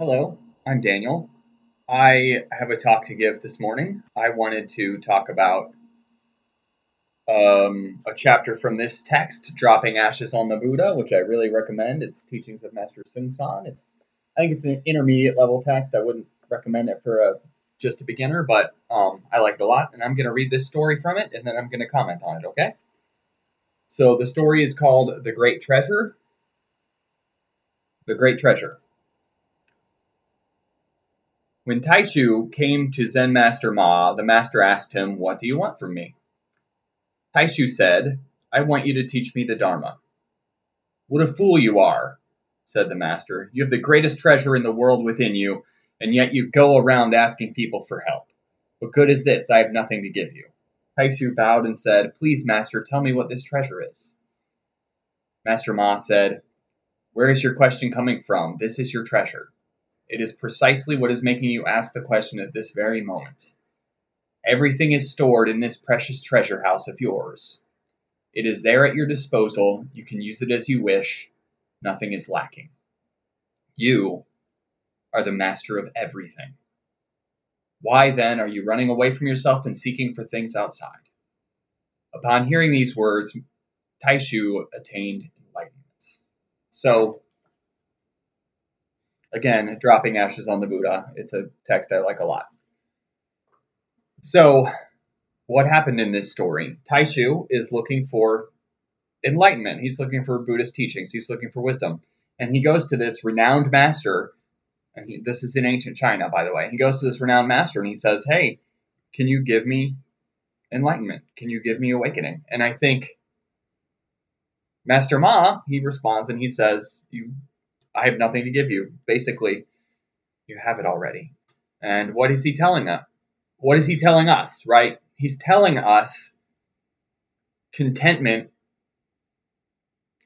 Hello, I'm Daniel. I have a talk to give this morning. I wanted to talk about um, a chapter from this text, Dropping Ashes on the Buddha, which I really recommend. It's Teachings of Master Seung Sahn. It's, I think it's an intermediate level text. I wouldn't recommend it for a just a beginner, but um, I like it a lot, and I'm going to read this story from it, and then I'm going to comment on it, okay? So the story is called The Great Treasure. The Great Treasure. When Taishu came to Zen Master Ma, the master asked him, What do you want from me? Taishu said, I want you to teach me the Dharma. What a fool you are, said the master. You have the greatest treasure in the world within you, and yet you go around asking people for help. What good is this? I have nothing to give you. Taishu bowed and said, Please, master, tell me what this treasure is. Master Ma said, Where is your question coming from? This is your treasure. It is precisely what is making you ask the question at this very moment. Everything is stored in this precious treasure house of yours. It is there at your disposal. You can use it as you wish. Nothing is lacking. You are the master of everything. Why then are you running away from yourself and seeking for things outside? Upon hearing these words, Taishu attained enlightenment. So, Again, dropping ashes on the Buddha. It's a text I like a lot. So, what happened in this story? Taishu is looking for enlightenment. He's looking for Buddhist teachings. He's looking for wisdom. And he goes to this renowned master. And he, this is in ancient China, by the way. He goes to this renowned master and he says, Hey, can you give me enlightenment? Can you give me awakening? And I think Master Ma, he responds and he says, You I have nothing to give you. Basically, you have it already. And what is he telling us? What is he telling us, right? He's telling us contentment,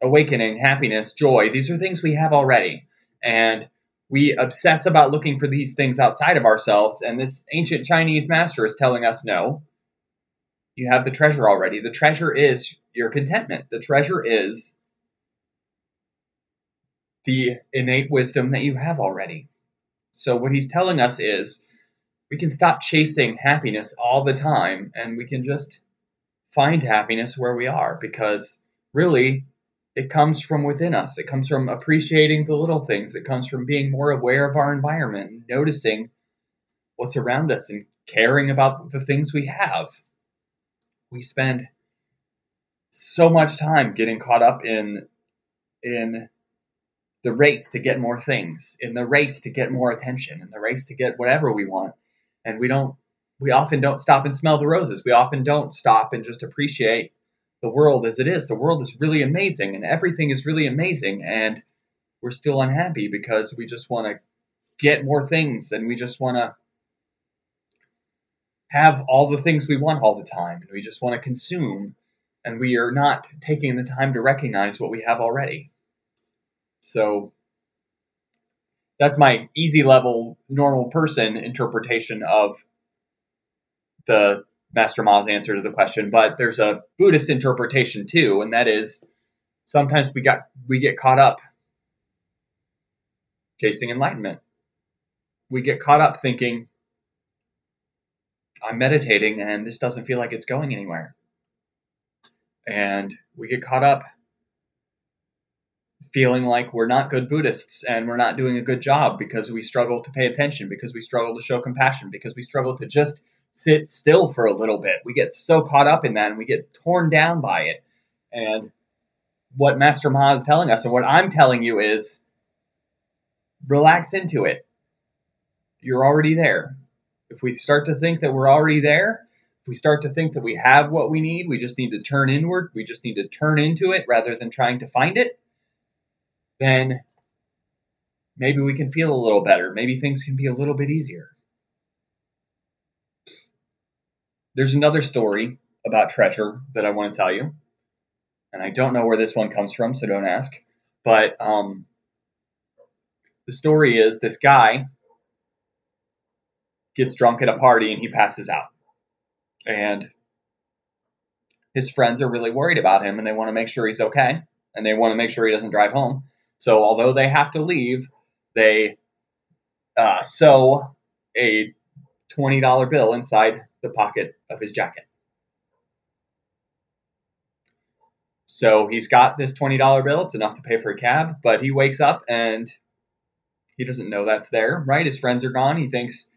awakening, happiness, joy. These are things we have already. And we obsess about looking for these things outside of ourselves. And this ancient Chinese master is telling us no, you have the treasure already. The treasure is your contentment. The treasure is the innate wisdom that you have already. So, what he's telling us is we can stop chasing happiness all the time and we can just find happiness where we are because really it comes from within us. It comes from appreciating the little things. It comes from being more aware of our environment, noticing what's around us, and caring about the things we have. We spend so much time getting caught up in in the race to get more things, in the race to get more attention, in the race to get whatever we want. And we don't, we often don't stop and smell the roses. We often don't stop and just appreciate the world as it is. The world is really amazing and everything is really amazing. And we're still unhappy because we just want to get more things and we just want to have all the things we want all the time and we just want to consume and we are not taking the time to recognize what we have already. So that's my easy level normal person interpretation of the Master Ma's answer to the question. But there's a Buddhist interpretation too, and that is sometimes we got we get caught up chasing enlightenment. We get caught up thinking, I'm meditating and this doesn't feel like it's going anywhere. And we get caught up feeling like we're not good Buddhists and we're not doing a good job because we struggle to pay attention, because we struggle to show compassion, because we struggle to just sit still for a little bit. We get so caught up in that and we get torn down by it. And what Master Ma is telling us, and what I'm telling you, is relax into it. You're already there. If we start to think that we're already there, if we start to think that we have what we need, we just need to turn inward, we just need to turn into it rather than trying to find it then maybe we can feel a little better. Maybe things can be a little bit easier. There's another story about treasure that I want to tell you. And I don't know where this one comes from, so don't ask. But um, the story is this guy gets drunk at a party and he passes out. And his friends are really worried about him and they want to make sure he's okay. And they want to make sure he doesn't drive home. So although they have to leave, they uh, sew a $20 bill inside the pocket of his jacket. So he's got this $20 bill. It's enough to pay for a cab, but he wakes up and he doesn't know that's there, right? His friends are gone. He thinks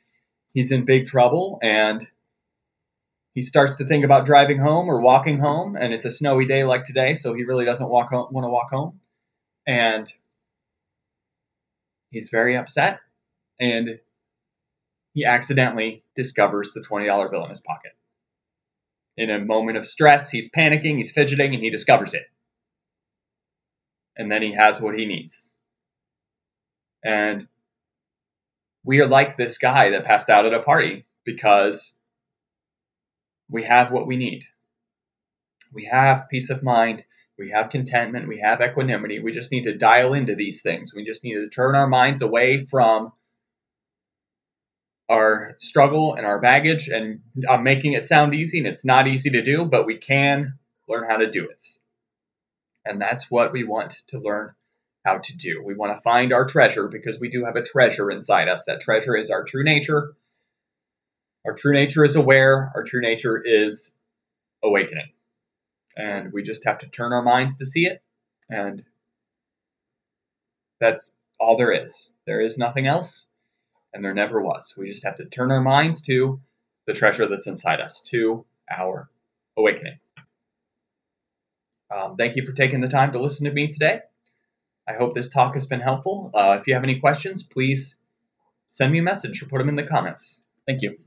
he's in big trouble and he starts to think about driving home or walking home and it's a snowy day like today, so he really doesn't walk home, want to walk home. And he's very upset and he accidentally discovers the $20 bill in his pocket. In a moment of stress, he's panicking, he's fidgeting, and he discovers it. And then he has what he needs. And we are like this guy that passed out at a party because we have what we need. We have peace of mind, we have contentment, we have equanimity. We just need to dial into these things. We just need to turn our minds away from our struggle and our baggage. And I'm making it sound easy, and it's not easy to do, but we can learn how to do it. And that's what we want to learn how to do. We want to find our treasure because we do have a treasure inside us. That treasure is our true nature. Our true nature is aware, our true nature is awakening. And we just have to turn our minds to see it. And that's all there is. There is nothing else and there never was. We just have to turn our minds to the treasure that's inside us, to our awakening. Um, thank you for taking the time to listen to me today. I hope this talk has been helpful. Uh, if you have any questions, please send me a message or put them in the comments. Thank you.